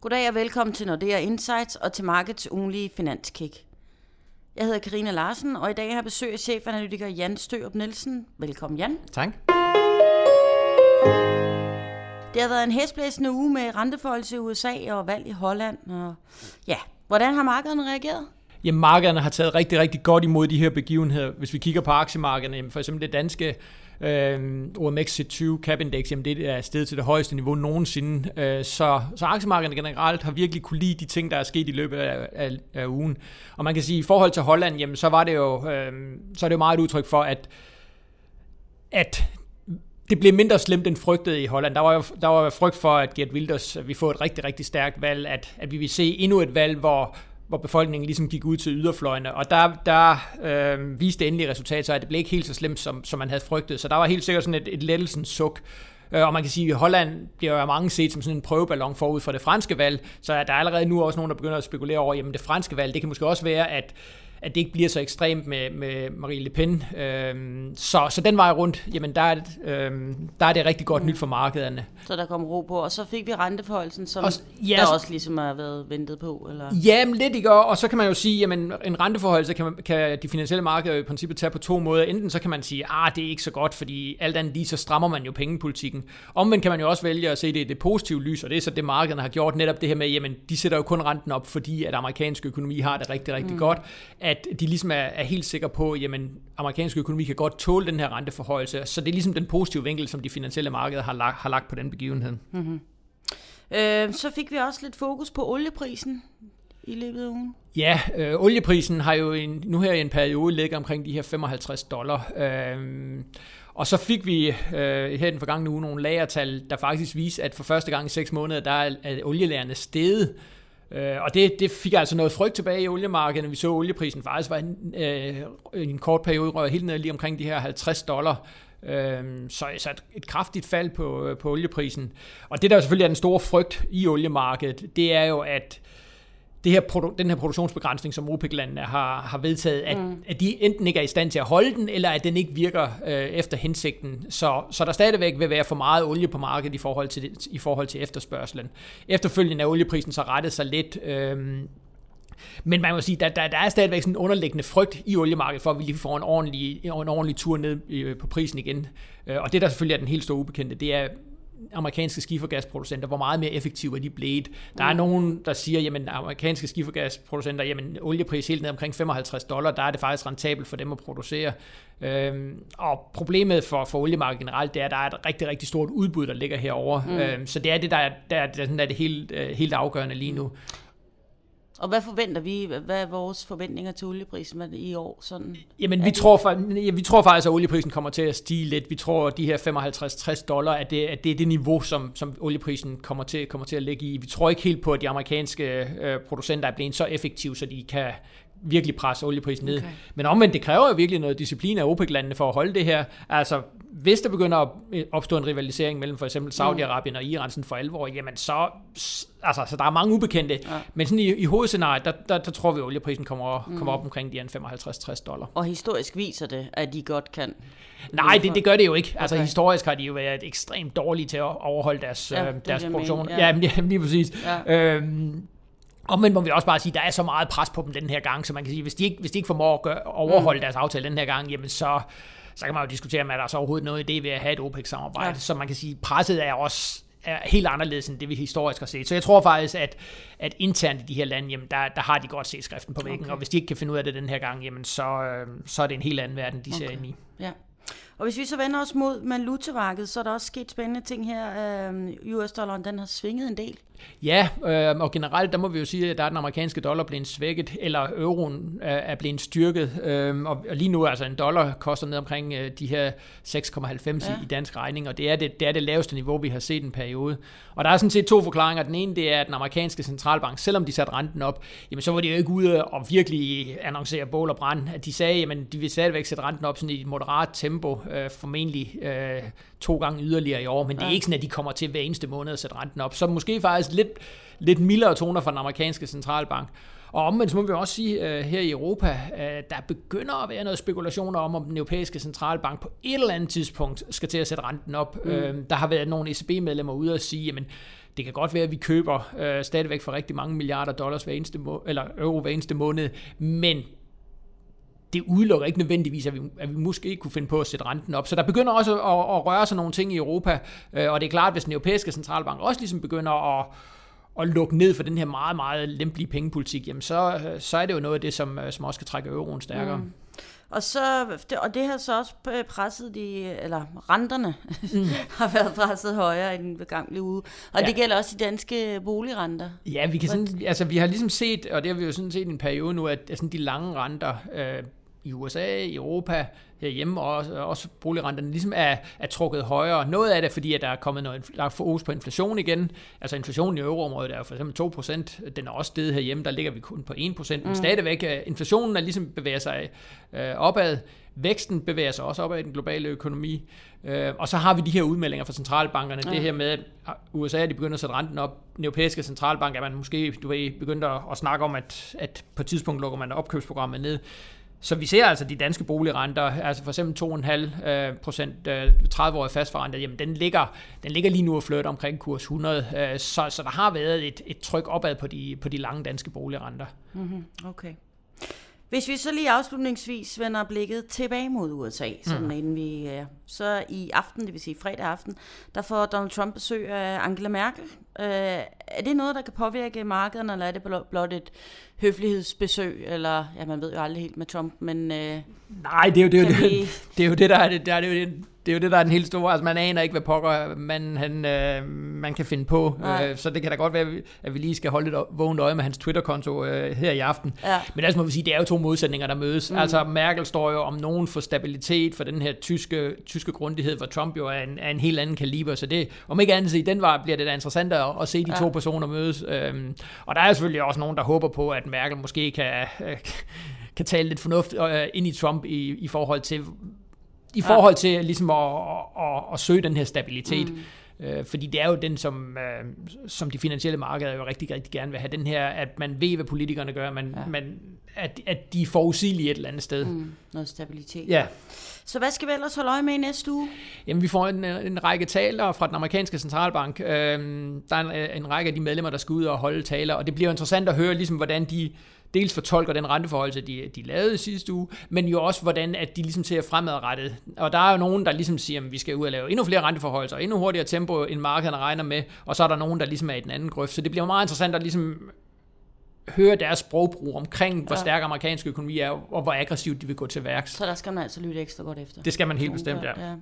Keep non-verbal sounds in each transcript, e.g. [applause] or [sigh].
Goddag og velkommen til Nordea Insights og til Markets ugenlige finanskick. Jeg hedder Karina Larsen, og i dag har jeg besøg af chefanalytiker Jan Størup Nielsen. Velkommen Jan. Tak. Det har været en hæsblæsende uge med renteforholdelse i USA og valg i Holland. Og ja, hvordan har markederne reageret? Jamen, markederne har taget rigtig, rigtig godt imod de her begivenheder. Hvis vi kigger på aktiemarkederne, for eksempel det danske øh, OMX C20 Cap Index, jamen det er steget til det højeste niveau nogensinde. Øh, så, så aktiemarkederne generelt har virkelig kunne lide de ting, der er sket i løbet af, af, af ugen. Og man kan sige, at i forhold til Holland, jamen så var det jo, øh, så er det jo meget et udtryk for, at at det blev mindre slemt end frygtet i Holland. Der var jo der var frygt for, at Gert Wilders, vi får et rigtig, rigtig stærkt valg, at, at vi vil se endnu et valg, hvor, hvor befolkningen ligesom gik ud til yderfløjene. Og der, der øh, viste endelig resultat, så at det blev ikke helt så slemt, som, som man havde frygtet. Så der var helt sikkert sådan et, et lettelsens suk. Øh, og man kan sige, at Holland bliver jo mange set som sådan en prøveballon forud for det franske valg, så der er allerede nu også nogen, der begynder at spekulere over, jamen det franske valg, det kan måske også være, at at det ikke bliver så ekstremt med, med Marie Le Pen. Øhm, så, så den vej rundt, jamen der er, øhm, der er det rigtig godt mm. nyt for markederne. Så der kom ro på, og så fik vi renteforholdelsen, som og, ja, der også ligesom har været ventet på? Eller? Ja, men lidt ikke, og så kan man jo sige, jamen en renteforholdelse kan, man, kan de finansielle markeder i princippet tage på to måder. Enten så kan man sige, ah, det er ikke så godt, fordi alt andet lige, så strammer man jo pengepolitikken. Omvendt kan man jo også vælge at se det i det positive lys, og det er så det, markederne har gjort netop det her med, jamen de sætter jo kun renten op, fordi at amerikansk økonomi har det rigtig, rigtig mm. godt at de ligesom er, er helt sikre på, at jamen, amerikansk økonomi kan godt tåle den her renteforhøjelse. Så det er ligesom den positive vinkel, som de finansielle markeder har lagt, har lagt på den begivenhed. Mm-hmm. Øh, så fik vi også lidt fokus på olieprisen i løbet af ugen. Ja, øh, olieprisen har jo en, nu her i en periode ligget omkring de her 55 dollar. Øh, og så fik vi øh, her den forgangne uge nogle lagertal, der faktisk viser, at for første gang i seks måneder, der er, er olielagerne steget. Øh, Øh, og det, det fik altså noget frygt tilbage i oliemarkedet, vi så olieprisen faktisk var en, øh, en kort periode røget helt ned lige omkring de her 50 dollar. Øh, så, så et, et kraftigt fald på, på olieprisen. Og det der selvfølgelig er den store frygt i oliemarkedet, det er jo, at det her, den her produktionsbegrænsning, som OPEC-landene har, har vedtaget, at, mm. at de enten ikke er i stand til at holde den, eller at den ikke virker øh, efter hensigten. Så, så der stadigvæk vil være for meget olie på markedet i forhold til, i forhold til efterspørgselen. Efterfølgende er olieprisen så rettet sig lidt. Øh, men man må sige, der, der, der er stadigvæk sådan en underliggende frygt i oliemarkedet for, at vi lige får en ordentlig, en ordentlig tur ned øh, på prisen igen. Øh, og det, der selvfølgelig er den helt store ubekendte, det er, amerikanske skifergasproducenter, hvor meget mere effektive er de blevet. Der er mm. nogen, der siger, jamen amerikanske skifergasproducenter, jamen oliepris helt ned omkring 55 dollar, der er det faktisk rentabelt for dem at producere. Øhm, og problemet for, for oliemarkedet generelt, det er, at der er et rigtig, rigtig stort udbud, der ligger herover. Mm. Øhm, så det er det, der er, der, der, der er det helt, øh, helt afgørende lige nu. Og hvad forventer vi? Hvad er vores forventninger til olieprisen i år? Sådan, Jamen, vi tror, ja, vi tror faktisk, at olieprisen kommer til at stige lidt. Vi tror, at de her 55-60 dollar, at det, at det er det niveau, som, som olieprisen kommer til, kommer til at ligge i. Vi tror ikke helt på, at de amerikanske øh, producenter er blevet så effektive, så de kan, virkelig presse olieprisen ned. Okay. Men omvendt, det kræver jo virkelig noget disciplin af OPEC-landene for at holde det her. Altså, hvis der begynder at opstå en rivalisering mellem for eksempel Saudi-Arabien og Iran sådan for alvor, jamen så, altså, så der er mange ubekendte. Ja. Men sådan i, i hovedscenariet, der, der, der, tror vi, at olieprisen kommer, mm. kommer op omkring de 55-60 dollar. Og historisk viser det, at de godt kan? Nej, det, det gør det jo ikke. Altså historisk har de jo været ekstremt dårlige til at overholde deres, ja, øh, deres produktion. Ja, ja [laughs] lige præcis. Ja. Øhm, og men må vi også bare sige, at der er så meget pres på dem den her gang, så man kan sige, hvis de ikke, hvis de ikke formår at gøre, overholde mm. deres aftale den her gang, jamen så, så kan man jo diskutere, om der er så overhovedet noget idé ved at have et OPEC-samarbejde. Ja. Så man kan sige, presset er også er helt anderledes end det, vi historisk har set. Så jeg tror faktisk, at, at internt i de her lande, jamen der, der har de godt set skriften på væggen, okay. og hvis de ikke kan finde ud af det den her gang, jamen så, øh, så er det en helt anden verden, de okay. ser ind i. Ja. Og hvis vi så vender os mod valutamarkedet, så er der også sket spændende ting her. Øh, US-dollaren, den har svinget en del. Ja, øh, og generelt, der må vi jo sige, at der er den amerikanske dollar blevet svækket, eller euroen er, er blevet styrket. Øh, og, og lige nu, altså en dollar koster ned omkring øh, de her 6,90 ja. i, dansk regning, og det er det, det er det laveste niveau, vi har set en periode. Og der er sådan set to forklaringer. Den ene, det er, at den amerikanske centralbank, selvom de satte renten op, jamen så var de jo ikke ude og virkelig annoncere bål og brand. At de sagde, at de vil stadigvæk sætte renten op sådan i et moderat tempo, øh, formentlig øh, to gange yderligere i år, men ja. det er ikke sådan, at de kommer til hver eneste måned at sætte renten op. Så måske faktisk lidt, lidt mildere toner fra den amerikanske centralbank. Og omvendt må vi også sige uh, her i Europa, uh, der begynder at være noget spekulationer om, om den europæiske centralbank på et eller andet tidspunkt skal til at sætte renten op. Mm. Uh, der har været nogle ECB-medlemmer ude og sige, jamen Det kan godt være, at vi køber øh, stadigvæk for rigtig mange milliarder dollars hver eneste må- eller euro hver eneste måned, men det udelukker ikke nødvendigvis, at vi, at vi måske ikke kunne finde på at sætte renten op. Så der begynder også at, at røre sig nogle ting i Europa, øh, og det er klart, hvis den europæiske centralbank også ligesom begynder at, at lukke ned for den her meget, meget lempelige pengepolitik, jamen så, så er det jo noget af det, som, som også kan trække euroen stærkere. Mm. Og, så, og det har så også presset de, eller renterne mm. [laughs] har været presset højere i den begamle uge. Og ja. det gælder også de danske boligrenter. Ja, vi, kan sådan, altså, vi har ligesom set, og det har vi jo sådan set i en periode nu, at sådan de lange renter øh, i USA, i Europa, herhjemme, og også, også boligrenterne ligesom er, er trukket højere. Noget af det, fordi at der er kommet noget, der er fokus på inflation igen. Altså inflationen i euroområdet er for eksempel 2%. Den er også steget herhjemme, der ligger vi kun på 1%. Men mm. stadigvæk, øh, inflationen er ligesom bevæger sig øh, opad. Væksten bevæger sig også opad i den globale økonomi. Øh, og så har vi de her udmeldinger fra centralbankerne. Ja. Det her med, at USA de begynder at sætte renten op. Den europæiske centralbank er man måske du ved, begyndt at, at snakke om, at, at på et tidspunkt lukker man opkøbsprogrammet ned. Så vi ser altså de danske boligrenter, altså for eksempel 2,5 øh, procent 30-årige øh, fastforrenter, jamen den ligger, den ligger lige nu og flytter omkring kurs 100, øh, så, så der har været et, et tryk opad på de, på de lange danske boligrenter. Mm-hmm. Okay. Hvis vi så lige afslutningsvis vender blikket tilbage mod USA, sådan mm. inden vi så i aften, det vil sige fredag aften, der får Donald Trump besøg af Angela Merkel. Øh, er det noget, der kan påvirke markederne, eller er det blot et høflighedsbesøg, eller ja, man ved jo aldrig helt med Trump, men... Øh, Nej, det er jo det, det, vi... det, er jo det der er det, der er det, jo det, det er jo det, der er den helt store. Altså, man aner ikke, hvad pokker man, han, øh, man kan finde på. Øh, så det kan da godt være, at vi lige skal holde lidt vågent øje med hans Twitter-konto øh, her i aften. Ja. Men altså må vi sige, det er jo to modsætninger, der mødes. Mm. Altså Merkel står jo om nogen for stabilitet, for den her tyske, tyske grundighed, hvor Trump jo er en, er en helt anden kaliber. Så det, om ikke andet i den var, bliver det da interessant at, at se de ja. to personer mødes. Øh, og der er selvfølgelig også nogen, der håber på, at Merkel måske kan... Øh, kan tale lidt fornuft øh, ind i Trump i, i forhold til, i forhold til ligesom at, at, at, at søge den her stabilitet. Mm. Øh, fordi det er jo den, som, øh, som de finansielle markeder jo rigtig, rigtig gerne vil have. Den her, at man ved, hvad politikerne gør, man, ja. man, at, at de er forudsigelige et eller andet sted. Mm, noget stabilitet. Ja. Så hvad skal vi ellers holde øje med i næste uge? Jamen, vi får en, en række taler fra den amerikanske centralbank. Øhm, der er en, en række af de medlemmer, der skal ud og holde taler, og det bliver interessant at høre, ligesom, hvordan de dels fortolker den renteforholdelse, de, de lavede sidste uge, men jo også, hvordan at de ligesom ser fremadrettet. Og der er jo nogen, der ligesom siger, at vi skal ud og lave endnu flere renteforholdelser, endnu hurtigere tempo, end markederne regner med, og så er der nogen, der ligesom er i den anden grøft. Så det bliver meget interessant at ligesom høre deres sprogbrug omkring, hvor ja. stærk amerikansk økonomi er, og hvor aggressivt de vil gå til værks. Så der skal man altså lytte ekstra godt efter. Det skal man helt bestemt, ja. ja.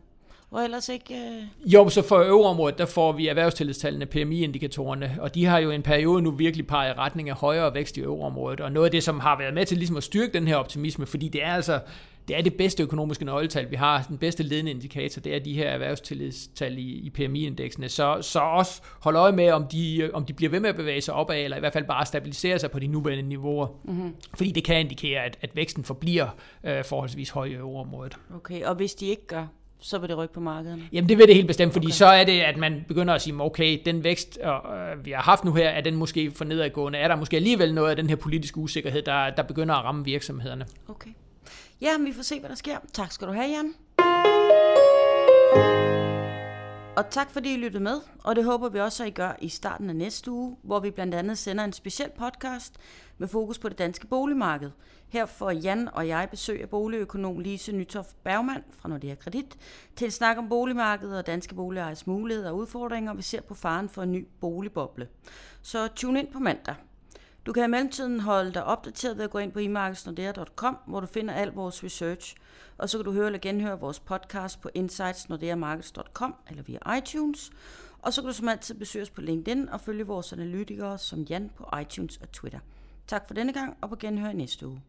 Og ellers ikke... Øh... Jo, så for øvreområdet, der får vi erhvervstillidstallene, PMI-indikatorerne, og de har jo en periode nu virkelig peget i retning af højere vækst i øvreområdet, og noget af det, som har været med til ligesom at styrke den her optimisme, fordi det er altså det er det bedste økonomiske nøgletal, vi har, den bedste ledende indikator, det er de her erhvervstillidstal i, i PMI-indeksene. Så, så også hold øje med, om de, om de bliver ved med at bevæge sig opad, eller i hvert fald bare stabilisere sig på de nuværende niveauer. Mm-hmm. Fordi det kan indikere, at, at væksten forbliver øh, forholdsvis høj i øvreområdet. Okay, og hvis de ikke gør, så vil det rykke på markedet? Jamen det vil det helt bestemt, fordi okay. så er det, at man begynder at sige, okay, den vækst, øh, vi har haft nu her, er den måske for nedadgående? Er der måske alligevel noget af den her politiske usikkerhed, der, der begynder at ramme virksomhederne? Okay. Ja, men vi får se, hvad der sker. Tak skal du have, Jan. Og tak fordi I lyttede med, og det håber vi også, at I gør i starten af næste uge, hvor vi blandt andet sender en speciel podcast med fokus på det danske boligmarked. Her får Jan og jeg besøg af boligøkonom Lise Nytoft Bergmann fra Nordea Kredit til en snak om boligmarkedet og danske boligejers muligheder og udfordringer, og vi ser på faren for en ny boligboble. Så tune ind på mandag. Du kan i mellemtiden holde dig opdateret ved at gå ind på imarkedsnordea.com, hvor du finder al vores research. Og så kan du høre eller genhøre vores podcast på insightsnordeamarkeds.com eller via iTunes. Og så kan du som altid besøge os på LinkedIn og følge vores analytikere som Jan på iTunes og Twitter. Tak for denne gang, og på genhør næste uge.